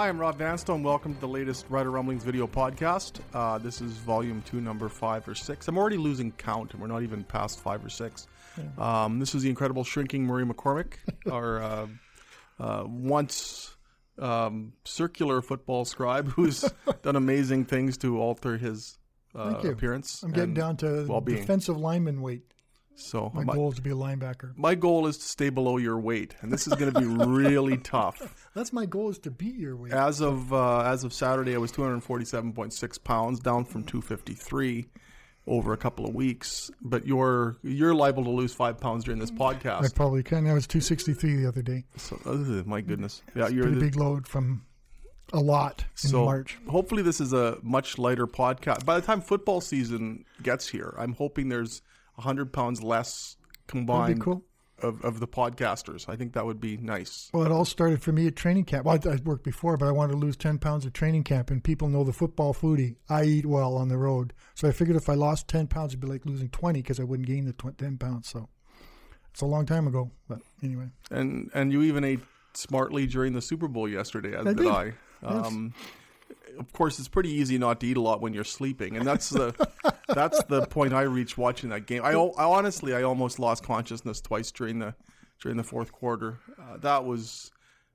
Hi, I'm Rob Vanstone. Welcome to the latest Rider Rumblings video podcast. Uh, this is volume two, number five or six. I'm already losing count, and we're not even past five or six. Um, this is the incredible shrinking Murray McCormick, our uh, uh, once um, circular football scribe who's done amazing things to alter his uh, Thank you. appearance. I'm getting and down to well-being. defensive lineman weight. So My my, goal is to be a linebacker. my goal is to stay below your weight, and this is going to be really tough. That's my goal is to beat your weight. As of uh, as of Saturday, I was 247.6 pounds, down from 253 over a couple of weeks. But you're you're liable to lose five pounds during this podcast. I probably can. I was 263 the other day. So, ugh, my goodness, yeah, you're Pretty the, big load from a lot in so March. hopefully this is a much lighter podcast. By the time football season gets here, I'm hoping there's 100 pounds less combined cool. of, of the podcasters. I think that would be nice. Well, it all started for me at training camp. Well, I, I worked before, but I wanted to lose 10 pounds at training camp, and people know the football foodie. I eat well on the road. So I figured if I lost 10 pounds, it'd be like losing 20 because I wouldn't gain the tw- 10 pounds. So it's a long time ago. But anyway, And and you even ate smartly during the Super Bowl yesterday, as I did, did. I. Um, Of course, it's pretty easy not to eat a lot when you're sleeping, and that's the that's the point I reached watching that game. I, I honestly, I almost lost consciousness twice during the during the fourth quarter. Uh, that was.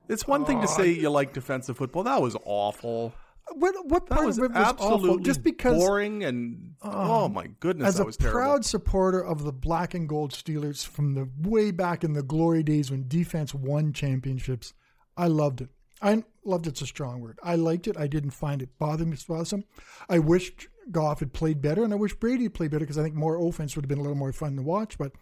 It's one thing to say you like defensive football. That was awful. what, what That part was of it was absolutely awful? Just because boring and oh my goodness, as that a was terrible. proud supporter of the black and gold Steelers from the way back in the glory days when defense won championships, I loved it. I loved it's a strong word. I liked it. I didn't find it bother me bothersome. I wished Goff had played better, and I wish Brady had played better because I think more offense would have been a little more fun to watch. But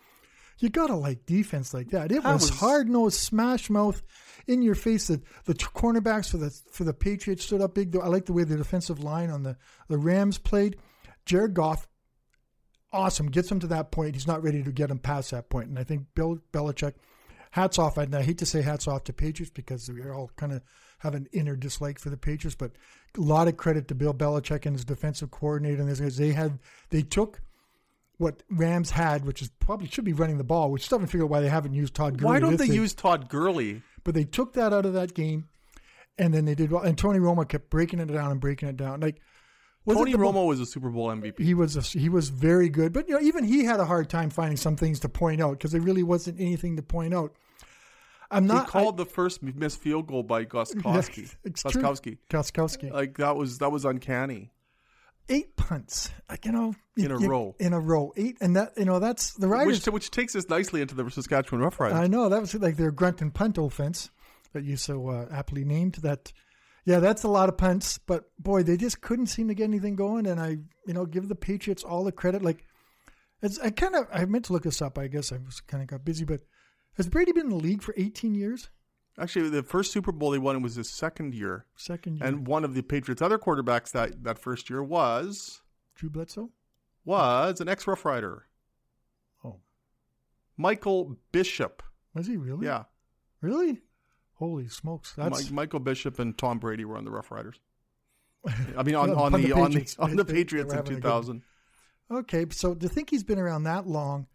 you gotta like defense like that. It was, was- hard nosed, smash mouth, in your face. The the cornerbacks for the for the Patriots stood up big. I like the way the defensive line on the the Rams played. Jared Goff awesome. Gets him to that point. He's not ready to get him past that point. And I think Bill Belichick, hats off. And I hate to say hats off to Patriots because we all kind of have an inner dislike for the Patriots, but a lot of credit to Bill Belichick and his defensive coordinator and these guys. They had they took what Rams had, which is probably should be running the ball, which still haven't figured out why they haven't used Todd Gurley. Why don't with they use Todd Gurley? But they took that out of that game, and then they did well. And Tony Romo kept breaking it down and breaking it down. Like Tony Romo was a Super Bowl MVP. he was a, he was very good, but you know even he had a hard time finding some things to point out because there really wasn't anything to point out. I'm He not called the first missed field goal by Gostkowski. I. Gostkowski. Gostkowski. Like that was that was uncanny. eight punts, like you know, In a you- row. in a row, eight, and that you know that's the Riders. Which which takes us nicely into the Saskatchewan Roughriders. I know that was like their grunt and punt offense that you so uh, aptly named. That, yeah, that's a lot of punts. But boy, they just couldn't seem to get anything going. And I, you know, give the Patriots all the credit. Like, it's, I kind of I meant to look this up. I guess I was kind of got busy. But has Brady been in the league for 18 years? Actually, the first Super Bowl they won was his second year, Second year. and one of the Patriots' other quarterbacks that that first year was Drew Bledsoe. was an ex Rough Rider, Oh, Michael Bishop. was he really? Yeah, Really? Holy smokes! That's Mi- Michael Bishop and Tom Brady were on the Rough Riders. I mean, on, on, on the, the on the Patriots. on the They- they Patriots in two thousand. Okay, so to think he's been around that long,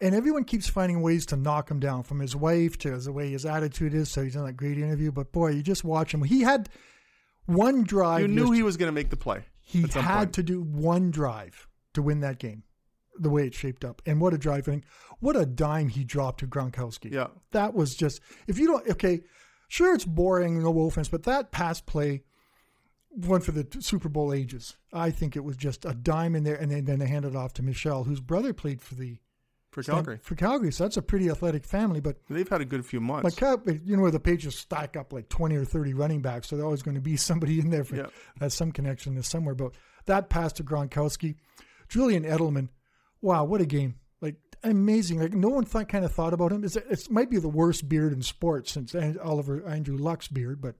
and everyone keeps finding ways to knock him down, from his wife to the way his attitude is. So he's done that great interview, but boy, you just watch him. He had one drive. You knew just- he was going to make the play. he had point. to do one drive to win that game. The way it shaped up, and what a drive! And what a dime he dropped to Gronkowski. Yeah. that was just. If you don't, okay, sure, it's boring, no offense, but that pass play one for the Super Bowl ages. I think it was just a dime in there, and then, then they handed it off to Michel, whose brother played for the for Calgary. For Calgary, so that's a pretty athletic family. But They've had a good few months. like Cal- you know, where the Patriots stack up like twenty or thirty running backs, so there's always going to be somebody in there for Yeah. has some connection there somewhere. But that pass to Gronkowski, Julian Edelman, wow, what a game! Like amazing. Like no one thought, kind of thought about him. It's, it might be the worst beard in sports since Oliver Andrew Luck's beard, but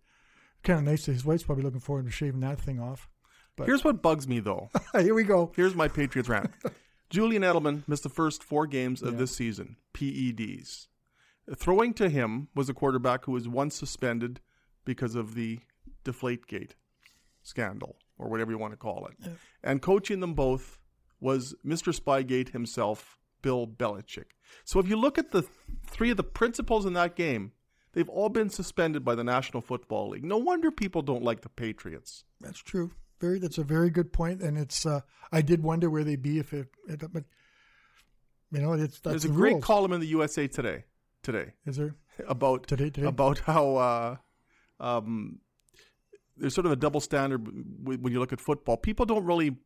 kind of nice that his wife's probably looking forward to shaving that thing off. But. Here's what bugs me though. Here we go. Here's my Patriots rant. Julian Edelman missed the first four games of this season, PEDs. Throwing to him was a quarterback who was once suspended because of the Deflategate scandal, or whatever you want to call it. And coaching them both was Mr. Spygate himself, Bill Belichick. So if you look at the three of the principals in that game, they've all been suspended by the National Football League. No wonder people don't like the Patriots. That's true. Very. That's a very good point, and it's. Uh, I did wonder where they'd be if it. it but you know, it's that's There's a the great rules. column in the USA Today today Is there about today? Today. about how uh, um, there's sort of a double standard when you look at football. People don't really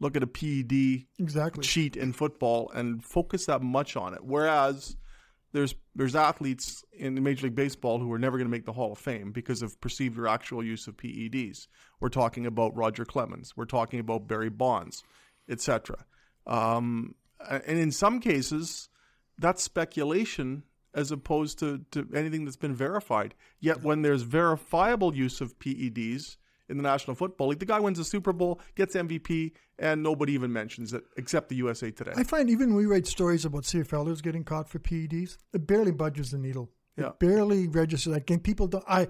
look at a PED exactly. cheat in football and focus that much on it. Whereas there's there's athletes in Major League Baseball who are never going to make the Hall of Fame because of perceived or actual use of PEDs. We're talking about Roger Clemens. We're talking about Barry Bonds, etc. Um, and in some cases, that's speculation as opposed to, to anything that's been verified. Yet when there's verifiable use of PEDs in the National Football League, the guy wins the Super Bowl, gets MVP, and nobody even mentions it except the USA Today. I find even when we write stories about CFLers getting caught for PEDs, it barely budges the needle. It Yeah. barely registers. Like and people don't. I,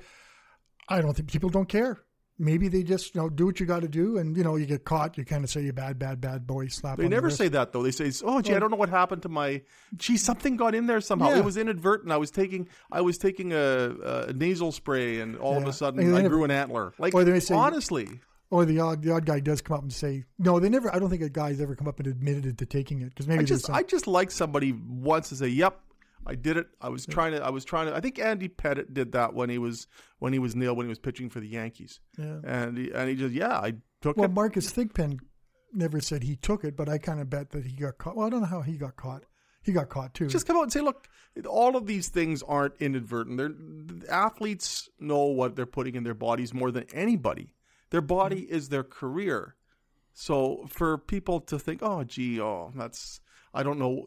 I don't think people don't care. Maybe they just you know do what you got to do, and you know you get caught, you kind of say you bad, bad, bad boy, slap. They the never wrist. say that though. They say, "Oh, gee, I don't know what happened to my. Gee, something got in there somehow. Yeah. It was inadvertent. I was taking, I was taking a, a nasal spray, and all of a sudden, I grew an antler." Like Or they say- honestly, Or the odd, the odd guy does come up and say, no, they never. I don't think a guy's ever come up and admitted it to taking it because maybe I just, I just like somebody once to say, "Yep, I did it. I was trying to, I was trying to." I think Andy Pettitte did that when he was when he was nailed when he was pitching for the Yankees, yeah. and he, and he just, yeah, I took Well, it. Marcus Thigpen never said he took it, but I kind of bet that he got caught. Well, I don't know how he got caught. He got caught too. just come out and say, look, all of these things aren't inadvertent. They're, athletes know what they're putting in their bodies more than anybody. Their body mm-hmm. is their career. So for people to think, oh, gee, oh, that's, I don't know.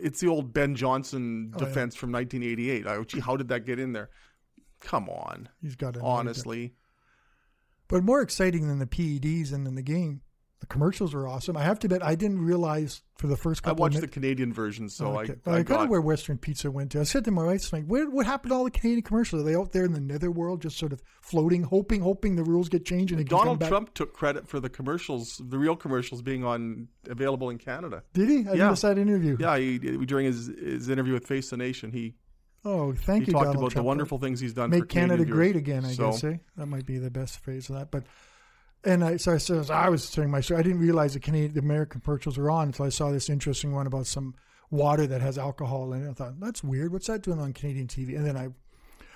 It's the old Ben Johnson oh, defense from 1988. Oh, gee, how did that get in there? Come on, He's got it. honestly. But more exciting than the PEDs and in the game, the commercials were awesome. I have to admit, I didn't realize for the first I couple. watched of the Canadian version, so Okay. I, Well, I, I, kind got, of where Western Pizza went to. I said to my wife, like, where, what happened to all the Canadian commercials? Are they out there in the netherworld, just sort of floating, hoping, hoping the rules get changed and Donald? Trump took credit for the commercials, the real commercials being on available in Canada. Did he? I Yeah. missed that interview. Yeah, he, during his, his interview with Face the Nation, he, Oh, thank he you, talked Donald about the wonderful things he's done for Make Canada great again. I So- guess. Eh? That might be the best phrase of that. But and I so I said I was saying my story. I didn't realize the Canadian, the American commercials were on until I saw this interesting one about some water that has alcohol in it. I thought that's weird. What's that doing on Canadian TV? And then I.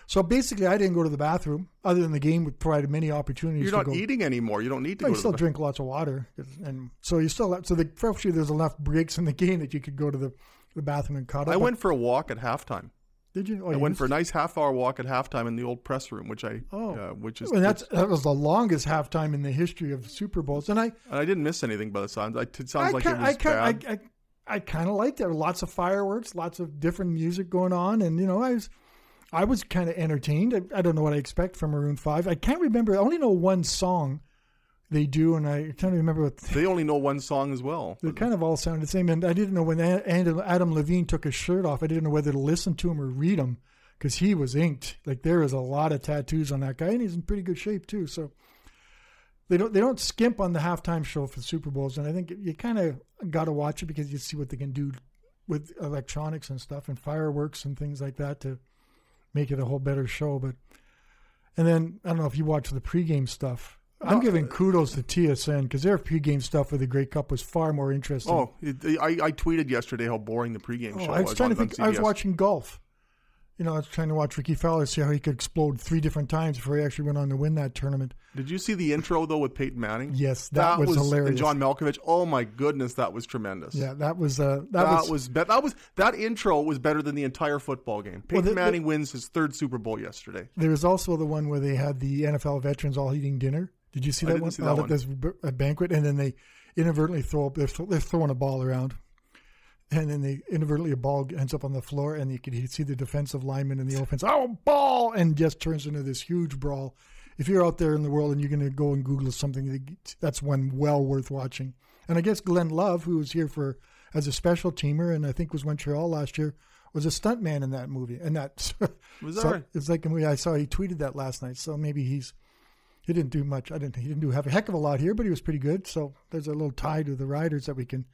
So basically, I didn't go to the bathroom. Other than the game would provided many opportunities. You're to not go. eating anymore. You don't need to No, go you to still drink lots of water, and so you still so the fortunately there's enough breaks in the game that you could go to the, the bathroom and cut up. I went for a walk at halftime. Did you? Oh, I you went missed- for a nice half hour walk at halftime in the old press room, which I, Oh. uh, which is, that's that was the longest halftime in the history of Super Bowls, and I and I didn't miss anything by the sounds. I- It sounds I like it was I, bad. I, I, I kind of liked it. Lots of fireworks, lots of different music going on, and you know, I was, I was kind of entertained. I, I don't know what I expect from Maroon Five. I can't remember. I only know one song they do, and I can't remember what. they only know one song as well. They kind of all sounded the same, and I didn't know when Adam Adam Levine took his shirt off. I didn't know whether to listen to him or read him because he was inked. Like there is a lot of tattoos on that guy, and he's in pretty good shape too. So they don't they don't skimp on the halftime show for the Super Bowls, and I think you kind of got to watch it because you see what they can do with electronics and stuff and fireworks and things like that to make it a whole better show. But and then I don't know if you watch the pregame stuff. I'm giving kudos to TSN because their pregame stuff for the Grey Cup was far more interesting. Oh, it, I, I tweeted yesterday how boring the pregame Oh, show I was trying on, to think. I was watching golf. You know, I was trying to watch Rickie Fowler see how he could explode three different times before he actually went on to win that tournament. Did you see the intro though with Peyton Manning? Yes, that, was, hilarious. and. John Malkovich. Oh my goodness, that was tremendous. yeah, that was uh, that, That, was, was, be- that was that intro was better than the entire football game. Peyton the- the- Manning wins his third Super Bowl yesterday. There was also the one where they had the NFL veterans all eating dinner. Did you see I that one? see oh, that All at one. this b- a banquet, and then they inadvertently throw up. They're, th- they're throwing a ball around, and then they inadvertently a ball ends up on the floor, and you could see the defensive lineman and the offense. Oh, ball! And just turns into this huge brawl. If you're out there in the world and you're going to go and Google something, that's one well worth watching. And I guess Glenn Love, who was here for as a special teamer, and I think was Montreal last year, was a stuntman in that movie. And that Was so right? it's like a movie I saw. He tweeted that last night, so maybe he's he didn't do much. I didn't. He didn't do have a heck of a lot here, but he was pretty good. So there's a little tie to the riders that we can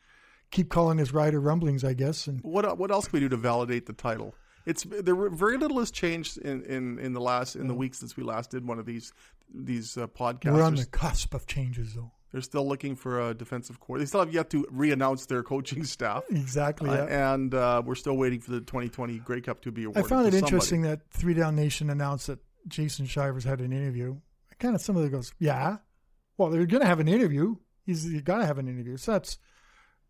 keep calling his rider rumblings, I guess. And What what else can we do to validate the title? It's there very little has changed in, in, in the last in the weeks since we last did one of these these uh, podcasts. We're on the cusp of changes, though. They're still looking for a defensive core. They still have yet to re-announce their coaching staff, Exactly. Uh, yeah. and uh, we're still waiting for the 2020 Grey Cup to be awarded. I found it interesting that Three Down Nation announced that Jason Shivers had an interview. Kind of somebody goes, "Yeah, well, they're going to have an interview. He's you got to have an interview." So that's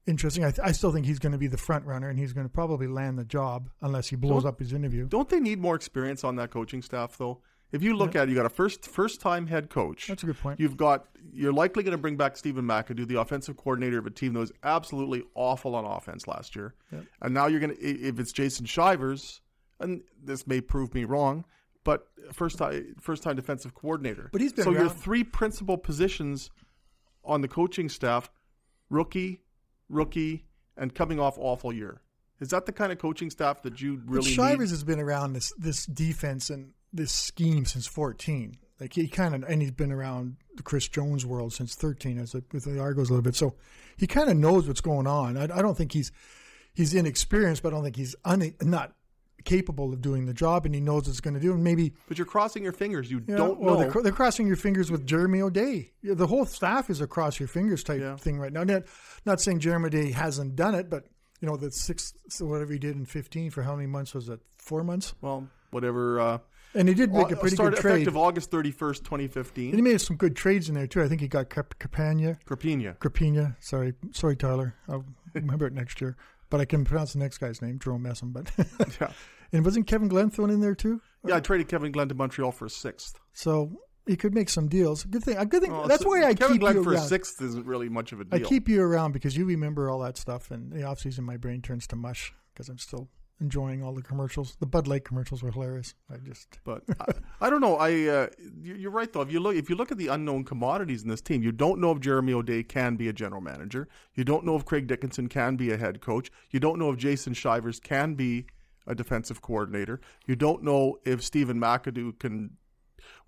interesting. I, th- I still think he's going to be the front runner, and he's going to probably land the job unless he blows Don't- up his interview. Don't they need more experience on that coaching staff, though? If you look at it, you got a first first time head coach. That's a good point. You've got you're likely going to bring back Stephen McAdoo, the offensive coordinator of a team that was absolutely awful on offense last year, Yep. and now you're going to if it's Jason Shivers, and this may prove me wrong, but first time first time defensive coordinator. But he's been so your three principal positions on the coaching staff: rookie, rookie, and coming off awful year. Is that the kind of coaching staff that you But really Shivers need? has been around this this defense and this scheme since 14. Like he kind of, and he's been around the Chris Jones world since 13 as a, with the Argos a little bit. So he kind of knows what's going on. I, I don't think he's he's inexperienced, but I don't think he's un, not capable of doing the job, and he knows it's going to do. And maybe But you're crossing your fingers. You you don't well, know. They're, cr- they're crossing your fingers with Jeremy O'Day. The whole staff is a cross your fingers type Yeah. thing right now. Not, not saying Jeremy O'Day hasn't done it, but you know the six whatever he did in 15 for how many months was it? Four months. well, whatever. Uh, And he did make a pretty good trade. effective August 31st, And 2015. he made some good trades in there too. I think he got Capania, Crapina. Crapina. Sorry, sorry, Tyler. I'll remember it next year. But I can pronounce the next guy's name, Jerome Messam. But Yeah. and wasn't Kevin Glenn thrown in there too? Yeah, I traded Kevin Glenn to Montreal for a sixth. So he could make some deals. Good thing. A good thing. Well, that's so- why I Kevin keep Glenn you for a around. sixth isn't really much of a deal. I keep you around because you remember all that stuff, and the off season my brain turns to mush because I'm still enjoying all the commercials. The Bud Light commercials were hilarious. I just But I, I don't know. I uh, you- you're right though. If you look if you look at the unknown commodities in this team, you don't know if Jeremy O'Day can be a general manager. You don't know if Craig Dickenson can be a head coach. You don't know if Jason Shivers can be a defensive coordinator. You don't know if Stephen McAdoo can.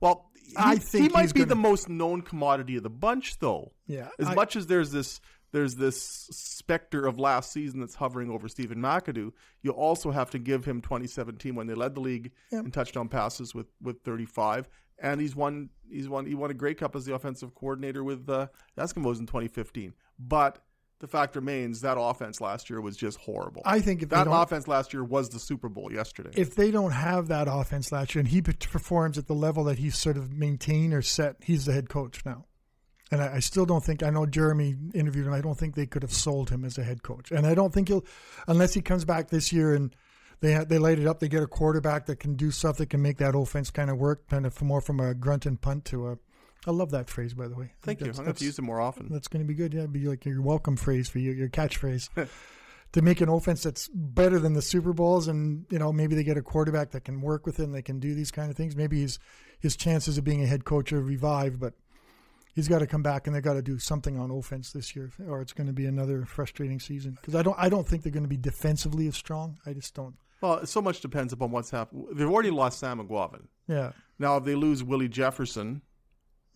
Well, he, I think he might be gonna- the most known commodity of the bunch, though. yeah. As I- much as there's this there's this specter of last season that's hovering over Stephen McAdoo, you also have to give him 2017 when they led the league Yep. in touchdown passes with, with 35, and he's won he's won he won a Grey Cup as the offensive coordinator with uh, Eskimos in 2015. But the fact remains that offense last year was just horrible. I think if that offense last year was the Super Bowl yesterday. if they don't have that offense last year and he performs at the level that he's sort of maintained or set, he's the head coach now. And I, I still don't think I know Jeremy interviewed him. I don't think they could have sold him as a head coach, and I don't think he'll unless he comes back this year and they they light it up. They get a quarterback that can do stuff that can make that offense kind of work, kind of more from a grunt and punt to a. I love that phrase, by the way. Thank you. I'm going to use it more often. that's going to be good. Yeah, be like your welcome phrase for you, your catchphrase. to make an offense that's better than the Super Bowls, and you know maybe they get a quarterback that can work with him, they can do these kind of things. Maybe his his chances of being a head coach are revived, but he's got to come back and they got to do something on offense this year, or it's going to be another frustrating season. Because I don't I don't think they're going to be defensively as strong. I just don't. Well, so much depends upon what's happened. They've already lost Sam Eguavoen. Yeah, Now, if they lose Willie Jefferson,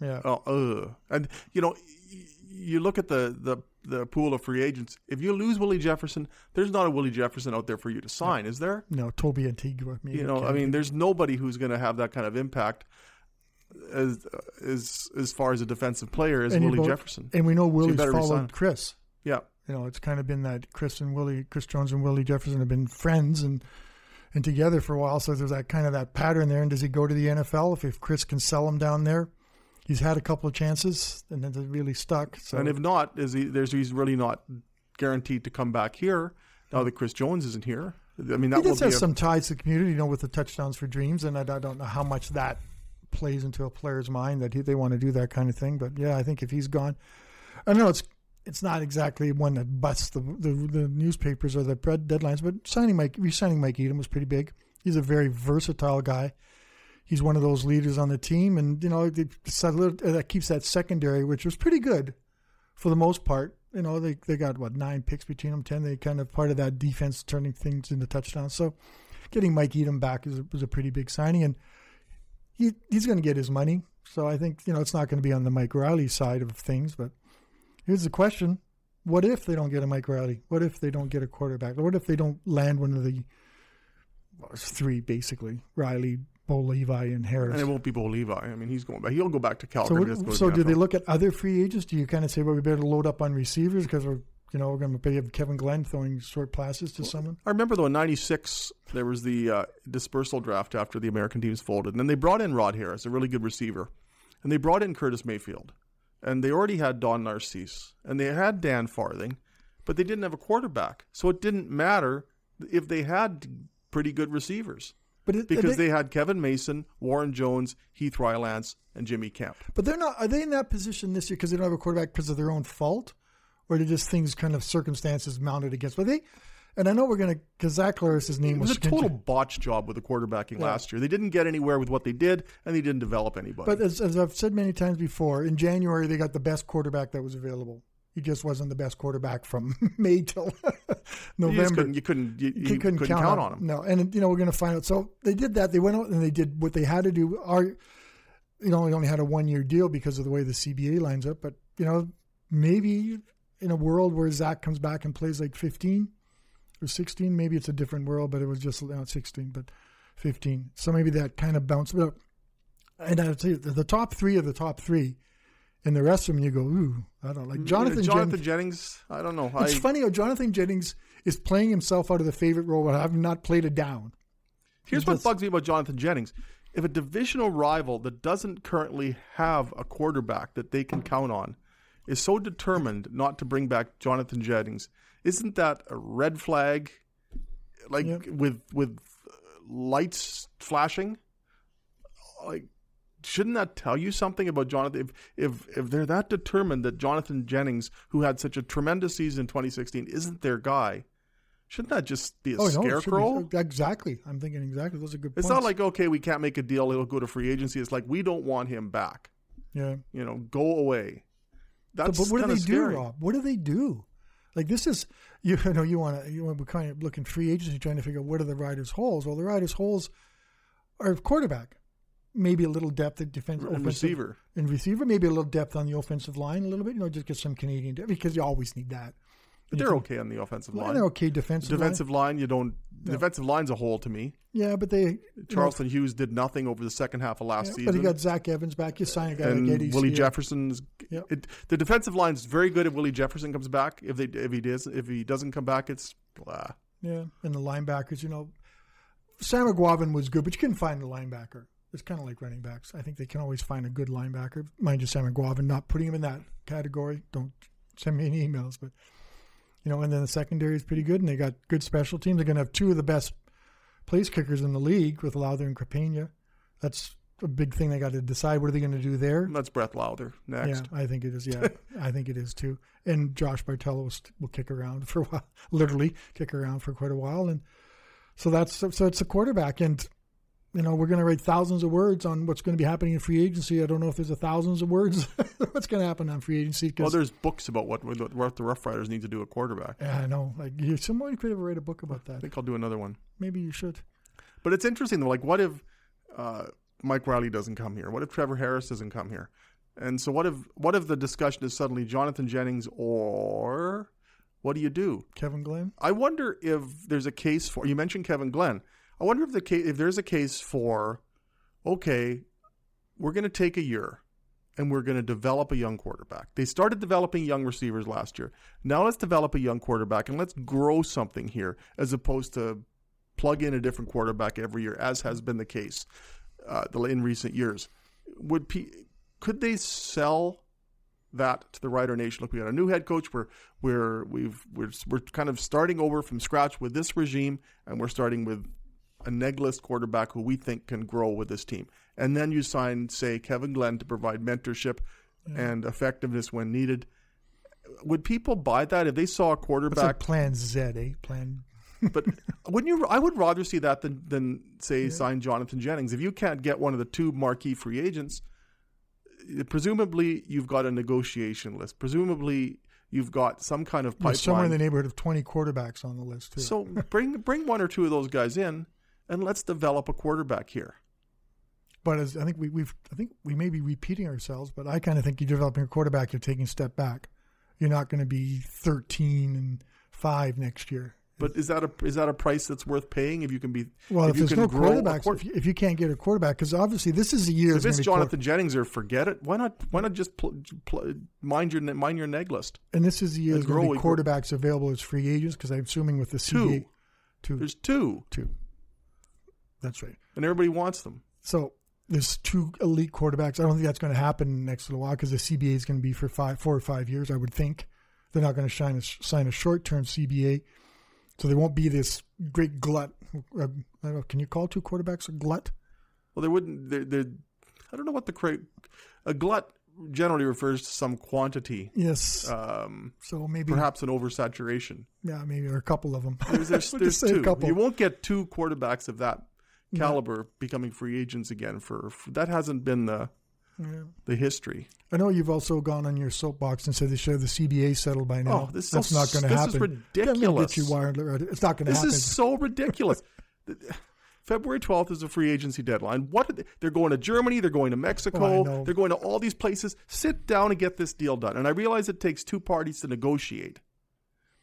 yeah. Oh, ugh. and you know, y- you look at the, the the pool of free agents. If you lose Willie Jefferson, there's not a Willie Jefferson out there for you to sign, is there? No, Tobi Antigha. Maybe You know, I mean, there's nobody who's going to have that kind of impact as as as far as a defensive player as And Willie both- Jefferson. and we know Willie's resign. followed Chris. Yeah, you know, it's kind of been that Chris and Willie, Chris Jones and Willie Jefferson have been friends and and together for a while. So there's that kind of that pattern there. And does he go to the NFL if, if Chris can sell him down there? He's had a couple of chances and then really stuck. So and if not, is he? There's he's really not guaranteed to come back here now that Chris Jones isn't here. I mean, that he will does be have a, some ties to the community, you know, with the touchdowns for dreams, and I, I don't know how much that plays into a player's mind that he, they want to do that kind of thing. But yeah, I think if he's gone, I know it's it's not exactly one that busts the the, the newspapers or the deadlines, but signing Mike, re-signing Mike Edem was pretty big. He's a very versatile guy. He's one of those leaders on the team, and you know it's uh, that keeps that secondary, which was pretty good for the most part. You know they they got what nine picks between them, ten. They kind of part of that defense turning things into touchdowns. So getting Mike Edem back is a, was a pretty big signing, and he he's going to get his money. So I think you know it's not going to be on the Mike Reilly side of things. But here's the question: What if they don't get a Mike Reilly? What if they don't get a quarterback? What if they don't land one of the well, three basically: Reilly, Bo Levi, and Harris. And it won't be Bo Levi. I mean, he's going back. He'll go back to so, what- so do they look at other free agents? Do you kind of say, well, we better load up on receivers because we're, you know, we're going to have Kevin Glenn throwing short passes to someone? I remember though in '96 there was the uh, dispersal draft after the American teams folded, and then they brought in Rod Harris, a really good receiver, and they brought in Curtis Mayfield, and they already had Don Narcisse, and they had Dan Farthing, but they didn't have a quarterback, so it didn't matter if they had pretty good receivers But it, because they, they had Kevin Mason, Warren Jones, Heath Rylance, and Jimmy Kemp. but they're not. Are they in that position this year because they don't have a quarterback because of their own fault, or they just things kind of circumstances mounted against? But they, and I know we're going to because Zach Collaros's name It was a contin- total botch job with the quarterbacking last year. They didn't get anywhere with what they did, and they didn't develop anybody. But as, as I've said many times before, in January they got the best quarterback that was available. He just wasn't the best quarterback from May till you November. couldn't, you couldn't, you, you You couldn't, count, on him. No, and you know we're going to find out. So they did that. They went out and they did what they had to do. Our, you know, we only had a one year deal because of the way the CBA lines up. But you know, maybe in a world where Zach comes back and plays like fifteen or sixteen, maybe it's a different world. But it was just not sixteen, but fifteen. So maybe that kind of bounced. up. and I'd say the the top three of the top three, and the rest of them you go, ooh, I don't like mm, Jonathan. Yeah, Jonathan Jennings- Jennings. I don't know. it's I, funny how Jonathan Jennings is playing himself out of the favorite role but I've not played it down. here's what bugs me about Jonathan Jennings. If a divisional rival that doesn't currently have a quarterback that they can count on is so determined not to bring back Jonathan Jennings, isn't that a red flag? Like Yep. with with uh, lights flashing, like shouldn't that tell you something about Jonathan? If if if they're that determined that Jonathan Jennings, who had such a tremendous season in 2016, isn't their guy, shouldn't that just be a Oh no, be- scarecrow? exactly. I'm thinking exactly. Those are good. It's points. not like okay, we can't make a deal; he'll go to free agency. It's like we don't want him back. yeah. You know, go away. That's but what do they scary. do, Rob? What do they do? Like this is you know you want to you want to be kind of looking free agency trying to figure out what are the riders' holes. Well, the riders' holes are quarterback, maybe a little depth at defense, And receiver. and receiver, maybe a little depth on the offensive line, a little bit. You know, just get some Canadian depth because you always need that. But they're okay on the offensive line. they're okay defensive. line. Defensive line, you don't. Defensive line's a hole to me. yeah, but they. you know, Charleston Hughes did nothing over the second half of last yeah, season. but he got Zach Evans back. You sign a guy and like Willie. Jefferson's. Yep. It, the defensive line's very good if Willie Jefferson comes back. If they if he does if he doesn't come back, it's blah. Yeah, and the linebackers, you know, Sam Eguavoen was good, but you couldn't find a linebacker. It's kind of like running backs. I think they can always find a good linebacker. Mind you, Sam Eguavoen, not putting him in that category. Don't send me any emails, but you know, and then the secondary is pretty good, and they got good special teams. They're going to have two of the best place kickers in the league with Lowther and Crapigna. That's a big thing they got to decide. What are they going to do there? That's Brett Lowther next. Yeah, I think it is. Yeah, I think it is too. And Josh Bartello will, will kick around for a while, literally kick around for quite a while. And so that's so it's a quarterback. And you know we're going to write thousands of words on what's going to be happening in free agency. I don't know if there's a thousands of words what's going to happen on free agency. Well, there's books about what what the Rough Riders need to do at quarterback. yeah, I know. Like somebody could have write a book about that. I think I'll do another one. Maybe you should. But it's interesting though. Like, what if uh, Mike Reilly doesn't come here? What if Trevor Harris doesn't come here? And so, what if what if the discussion is suddenly Jonathan Jennings or what do you do? Kevin Glenn. I wonder if there's a case for. You mentioned Kevin Glenn. I wonder if the case if there's a case for, okay, we're going to take a year and we're going to develop a young quarterback. They started developing young receivers last year. Now let's develop a young quarterback and let's grow something here as opposed to plug in a different quarterback every year, as has been the case uh, in recent years. Would P- could they sell that to the Rider Nation? Look, we got a new head coach. We're we're we've we're we're kind of starting over from scratch with this regime, and we're starting with a neglist quarterback who we think can grow with this team. And then you sign, say, Kevin Glenn to provide mentorship and effectiveness when needed. Would people buy that if they saw a quarterback? like Plan Z, eh? Plan. but wouldn't you? I would rather see that than than say sign Jonathan Jennings. If you can't get one of the two marquee free agents, presumably you've got a negotiation list. Presumably you've got some kind of There's somewhere in the neighborhood of 20 quarterbacks on the list too. So bring bring one or two of those guys in, and let's develop a quarterback here. But as I think we, we've, I think we may be repeating ourselves. But I kind of think you're developing a quarterback. You're taking a step back. You're not going to be 13 and five next year. But is that a is that a price that's worth paying if you can be Well, if, you there's can no quarterbacks, quar- if, you, if you can't get a quarterback, because obviously this is a year. if it's gonna it's be quar- Jonathan Jennings or forget it, why not why not just pl- pl- mind your mind your neg list? and this is the year there's going to be grow- quarterbacks available as free agents because I'm assuming with the Two. CBA, two, There's two, two. That's right. and everybody wants them. So there's two elite quarterbacks. I don't think that's going to happen next little while because the CBA is going to be for five, four or five years. I would think they're not going to sign a, sign a short term CBA, so there won't be this great glut. Uh, I don't know, can you call two quarterbacks a glut? Well, they wouldn't. They're, they're, I don't know what the cra- a glut generally refers to some quantity, Yes. um, so maybe, perhaps an oversaturation. yeah, maybe or a couple of them. There's, there's, there's just say a two. couple. You won't get two quarterbacks of that Yeah. caliber becoming free agents again. For, for that hasn't been the Yeah. the history. I know you've also gone on your soapbox and said they should have the CBA settled by now. Oh, this is That's so not going to happen. this is ridiculous. Get you wired. It's not going to happen. This is so ridiculous. February 12th is a free agency deadline. What are they, they're going to Germany, they're going to Oh, Mexico, know. they're going to all these places. Sit down and get this deal done. And I realize it takes two parties to negotiate.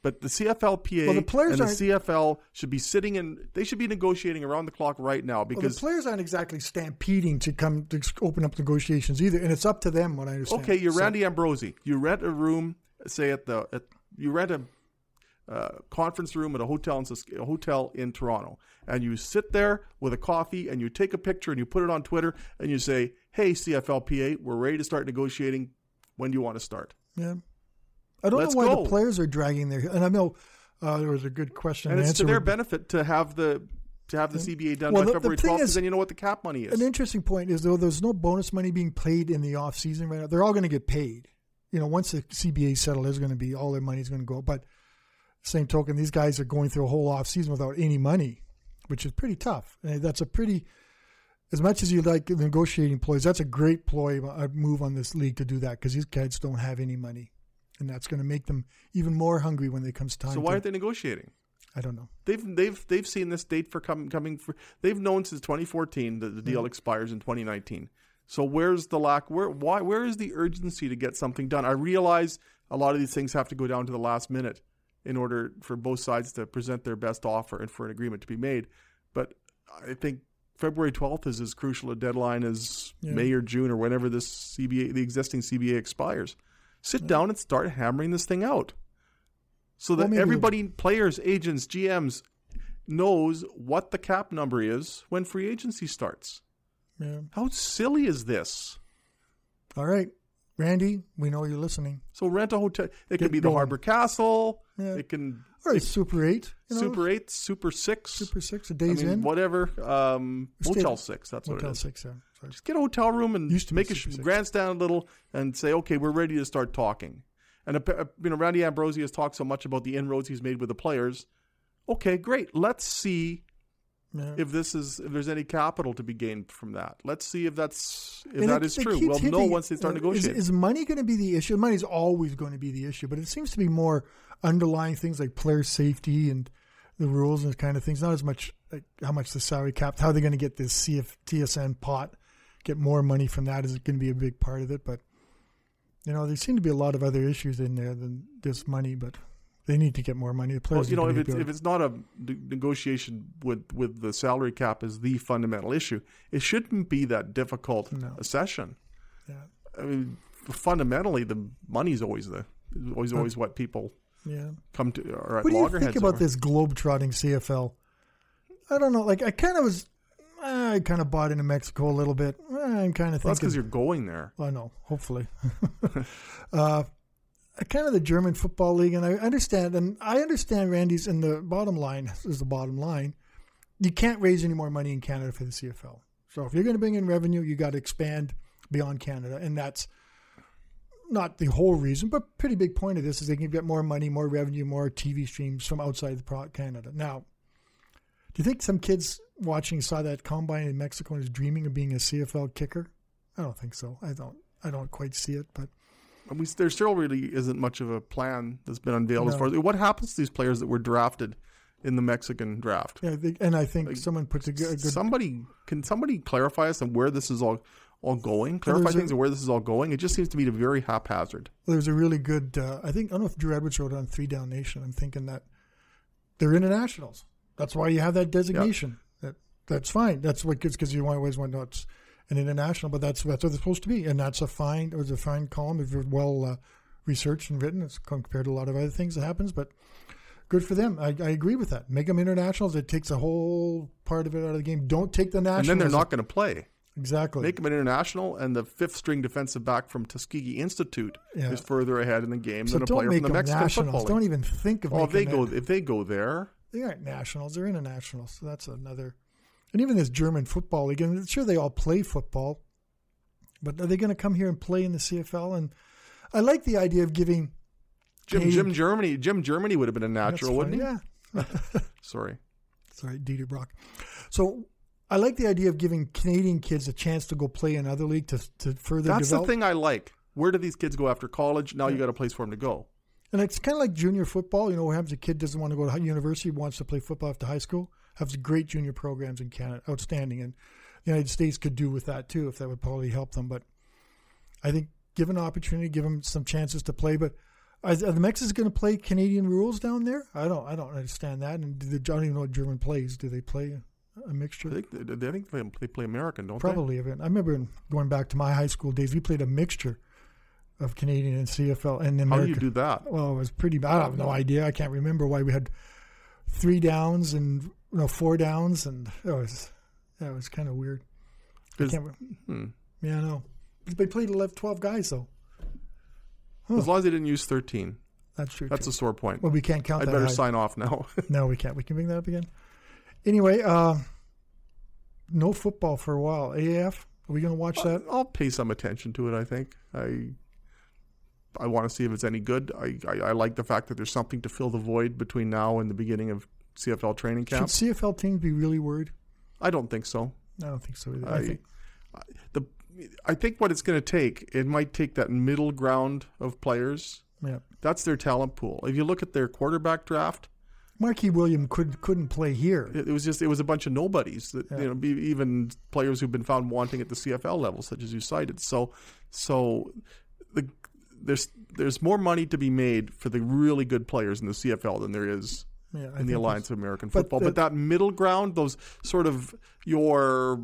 But the CFLPA Well, the players and the CFL should be sitting in they should be negotiating around the clock right now Well, because the players aren't exactly stampeding to come to open up negotiations either, and it's up to them. What I understand. okay, you're So- Randy Ambrosie. You rent a room, say at the at, you rent a uh, conference room at a hotel in a hotel in Toronto, and you sit there with a coffee and you take a picture and you put it on Twitter and you say, "Hey CFLPA, we're ready to start negotiating. When do you want to start?" Yeah, I don't Let's know why go. the players are dragging their. And I know uh, there was a good question. And it's answer to their benefit to have the to have the CBA done Well, by the- February thing 12th, because is- then you know what the cap money is. An interesting point is though there's no bonus money being paid in the off season right now. They're all going to get paid. You know, once the CBA settled, there's going to be all their money is going to go. But same token, these guys are going through a whole off season without any money, which is pretty tough. And that's a pretty, as much as you like negotiating ploys, that's a great ploy, a move on this league to do that because these kids don't have any money, and that's going to make them even more hungry when it comes time. so why to, aren't they negotiating? I don't know. They've they've they've seen this date for coming coming for they've known since 2014 that the deal Mm-hmm. expires in 2019. So where's the lack? Where why where is the urgency to get something done? I realize a lot of these things have to go down to the last minute in order for both sides to present their best offer and for an agreement to be made. But I think February 12th is as crucial a deadline as Yeah. May or June or whenever this CBA the existing CBA expires. Sit down and start hammering this thing out. So Well, that the- everybody, players, agents, GMs, knows what the cap number is when free agency starts. Yeah. How silly is this? All right, Randy, we know you're listening. So rent a hotel. It Get can be the going. Harbour Castle. Yeah. It can or All right, Super Eight, you know, Super Eight, Super Six, Super Six, a I days mean, in. whatever. Um, Motel Six. That's what Motel it is. Six, yeah. Sorry. Just get a hotel room and Used to be make a Super Six. grandstand a little and say, okay, we're ready to start talking. And uh, you know, Randy Ambrosie has talked so much about the inroads he's made with the players. Okay, great. Let's see Yeah. if this is if there's any capital to be gained from that. Let's see if that's if And that it- is true. We'll know once they start uh, is- negotiating. Is, money going to be the issue? Money's always going to be the issue, but it seems to be more underlying things like player safety and the rules and kind of things. Not as much like how much the salary cap, how they're going to get this CF, TSN pot, get more money from that is it going to be a big part of it. But you know, there seem to be a lot of other issues in there than just money. But they need to get more money. The well, players, you know, if it's if it's not a negotiation with with the salary cap as the fundamental issue, it shouldn't be that difficult No. a session. yeah, I mean, fundamentally, the money's always the always always what people yeah. come to or at What do you think about over. this globe-trotting CFL? I don't know. Like, I kind of was, I kind of bought into Mexico a little bit. I'm kind of Well, that's thinking. because you're going there. I know. Hopefully, uh, kind of the German football league, and I understand, and I understand Randy's. in the bottom line is the bottom line. You can't raise any more money in Canada for the CFL. So if you're going to bring in revenue, you got to expand beyond Canada, and that's not the whole reason, but pretty big point of this is they can get more money, more revenue, more TV streams from outside the Canada. Now, do you think some kids watching saw that combine in Mexico and is dreaming of being a CFL kicker? I don't think so. I don't. I don't quite see it, but we, there still really isn't much of a plan that's been unveiled as far as what happens to these players that were drafted in the Mexican draft. yeah, they, and I think Like, someone puts a good, a good Somebody can somebody clarify us on where this is all all going? Clarify a- things on where this is all going. It just seems to be very haphazard. There's a really good. Uh, I think I don't know if Drew Edwards wrote it on Three Down Nation. I'm thinking that they're internationals. That's why you have that designation. That that's fine. That's what because you always want to know it's an international, but that's that's what they're supposed to be, and that's a fine. It was a fine column if you're well uh, researched and written. It's compared to a lot of other things that happens, but good for them. I, I agree with that. Make them internationals. It takes a whole part of it out of the game. Don't take the nationals. And then they're not going to play. exactly. Make them an international, and the fifth string defensive back from Tuskegee Institute Yeah. is further ahead in the game so than a player from the Mexican nationals. football Don't even think of Well, if they go, if they go there, they aren't nationals. They're internationals. So that's another. And even this German football league, and sure they all play football, but are they going to come here and play in the CFL? And I like the idea of giving Jim, Canadian- Jim Germany, Jim Germany would have been a natural, wouldn't he? Yeah. Sorry. Sorry, Dieter Brock. So I like the idea of giving Canadian kids a chance to go play in other league to to further That's develop. the thing I like. Where do these kids go after college? Now you got a place for them to go. And it's kind of like junior football. You know, what happens? A kid doesn't want to go to university, wants to play football after high school. Has great junior programs in Canada, outstanding, and the United States could do with that too if that would probably help them. But I think give an opportunity, give them some chances to play. But are, the Mexicans going to play Canadian rules down there? I don't. I don't understand that. And do they, I don't even know what German plays. Do they play a, mixture? I think they, I think they, they play American, don't they? Probably. I remember going back to my high school days. We played a mixture of Canadian and CFL and? American. How do you do that? Well, it was pretty bad. I have no idea. I can't remember why we had three downs and no four downs, and it was that was kind of weird. I can't. Hmm. Yeah, I know. They played 11, 12 guys though. As long as they didn't use 13. That's true. That's too. a sore point. well, we can't count I'd better high. sign off now. No, we can't. We can bring that up again. Anyway, uh, no football for a while. AAF. Are we going to watch that? I'll pay some attention to it. I think I I want to see if it's any good. I, I I like the fact that there's something to fill the void between now and the beginning of CFL training camp. Should. CFL teams be really worried? I don't think so. I don't think so either. I, I, think the I think what it's going to take, it might take that middle ground of players. yeah. That's their talent pool. If you look at their quarterback draft, Marquis William could couldn't play here. it, it was just it was a bunch of nobodies that Yeah. you know, even players who've been found wanting at the CFL level, such as you cited. So, so the there's there's more money to be made for the really good players in the CFL than there is Yeah, in the Alliance of American but Football. the- but that middle ground, those sort of your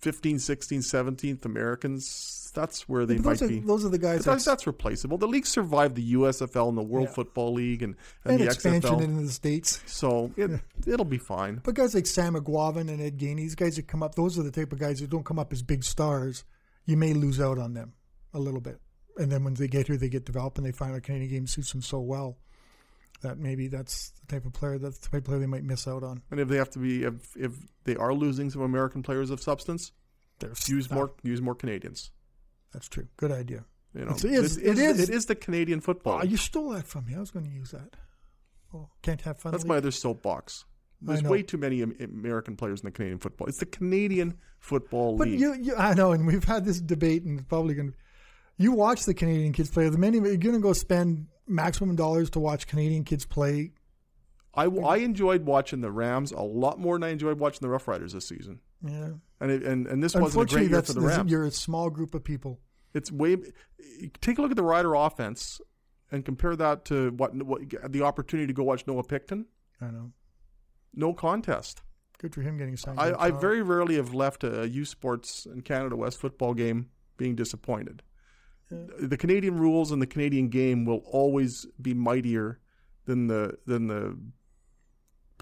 15, 16, 17th Americans, that's where they might are, be. those are the guys that's, that's replaceable. The league survived the USFL and the World Yeah. Football League and, and, and the expansion XFL. into the states. so it, it'll be fine. But guys like Sam Eguavoen and Ed Gainey, these guys that come up, those are the type of guys that don't come up as big stars. You may lose out on them a little bit, and then when they get here, they get developed and they find a Canadian game suits them so well that maybe that's the type of player that's the type of player they might miss out on. And if they have to be, if, if they are losing some American players of substance, There's use more use more Canadians. That's true. Good idea. You know, It's- it is- it is. It is the Canadian football. Oh, you stole that from me. I was going to use that. Oh, can't have fun. That's league? my other soapbox. There's way too many American players in the Canadian football. It's the Canadian Football But League. you, you, I know, and we've had this debate, and it's probably going to. You watch the Canadian kids play. The many you're going to go spend maximum dollars to watch Canadian kids play. I, I enjoyed watching the Rams a lot more than I enjoyed watching the Rough Riders this season. Yeah, And it, and and this wasn't a great year for the Rams. you're a small group of people. It's way. Take a look at the Rider offense and compare that to what, what the opportunity to go watch Noah Picton. I know. No contest. Good for him getting signed. I, I very rarely have left a U Sports and Canada West football game being disappointed. The Canadian rules and the Canadian game will always be mightier than the than the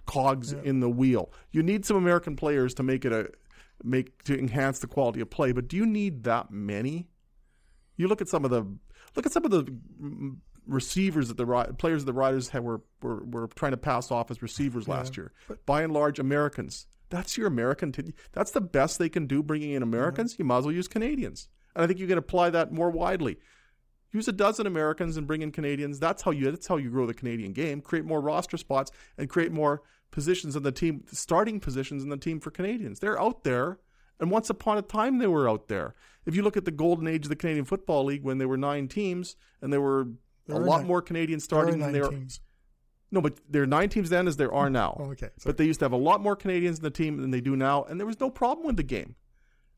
cogs Yeah. in the wheel. You need some American players to make it a make to enhance the quality of play, but do you need that many? You look at some of the look at some of the receivers that the players of the Riders had were, were were trying to pass off as receivers last year. By and large, Americans. That's your American. T- that's the best they can do. Bringing in Americans, mm-hmm. you might as well use Canadians. And I think you can apply that more widely. Use a dozen Americans and bring in Canadians. That's how you. That's how you grow the Canadian game. Create more roster spots and create more positions in the team, starting positions in the team for Canadians. They're out there, and once upon a time they were out there. If you look at the golden age of the Canadian Football League, when there were nine teams and there were There a lot nine- more Canadians There starting nine than there. teams. No, but there are nine teams then as there are now. Oh, okay. But they used to have a lot more Canadians in the team than they do now, and there was no problem with the game.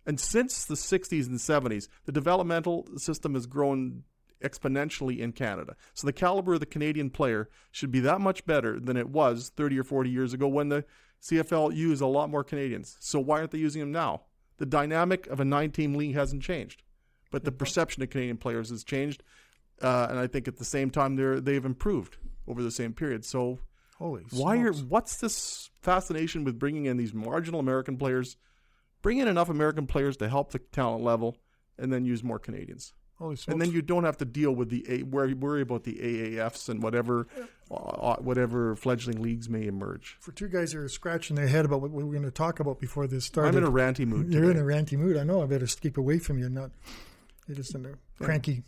And since the 60s and 70s, the developmental system has grown exponentially in Canada. So the caliber of the Canadian player should be that much better than it was 30 or 40 years ago when the CFL used a lot more Canadians. So why aren't they using them now? The dynamic of a nine-team league hasn't changed, but the perception of Canadian players has changed, uh, and I think at the same time they're they've improved over the same period. So Holy why are what's this fascination with bringing in these marginal American players? Bring in enough American players to help the talent level, and then use more Canadians. And then you don't have to deal with the A, worry, worry about the AAFs and whatever uh, whatever fledgling leagues may emerge. for two guys who are scratching their head about what we were going to talk about before this started. I'm in a ranty mood. You're in a ranty mood. I know. I better keep away from you. Not. You're just in a cranky,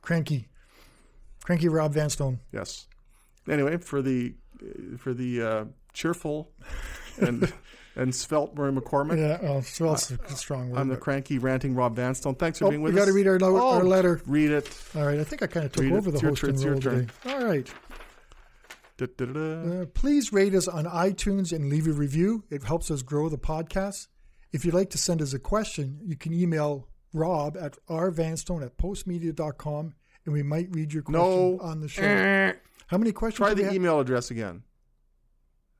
cranky, cranky Rob Vanstone. yes. Anyway, for the for the uh, cheerful and and svelte Murray McCormick, Yeah. Oh, so else a strong word. I'm the cranky ranting Rob Vanstone. Thanks for Oh, being with us. we us. got to read our, lo- Oh, our letter. Read it. All right. I think I kind of took Read it. over the It's your hosting turn. It's your role turn. today. All right. Da-da-da-da. Uh, please rate us on iTunes and leave a review. It helps us grow the podcast. If you'd like to send us a question, you can email rob at rvanstone at postmedia.com and we might read your question No. on the show. How many questions Try the email address again.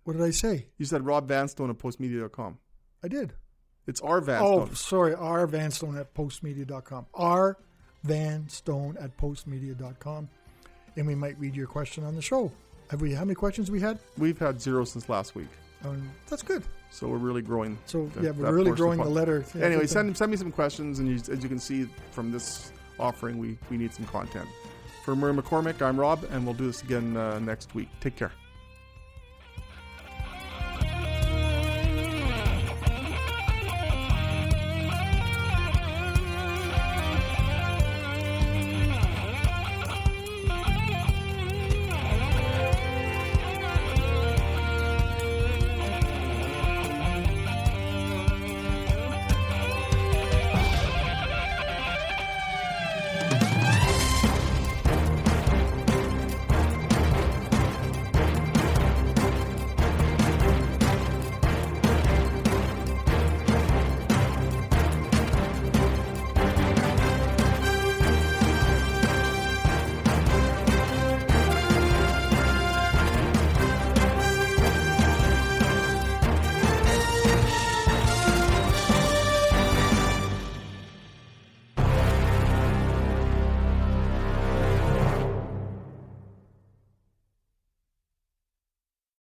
What did I say? You said Rob Vanstone at postmedia.com. I did. It's R Oh, Vanstone. sorry. rvanstone at postmedia.com. Vanstone at postmedia.com. And we might read your question on the show. Have we? How many questions we had? We've had zero since last week, Um, that's good. so we're really growing. So that- yeah, we're really growing of the letter. Yeah, anyway, send send me some questions, and you, as you can see from this offering, we we need some content. For Murray McCormick, I'm Rob, and we'll do this again uh, next week. Take care.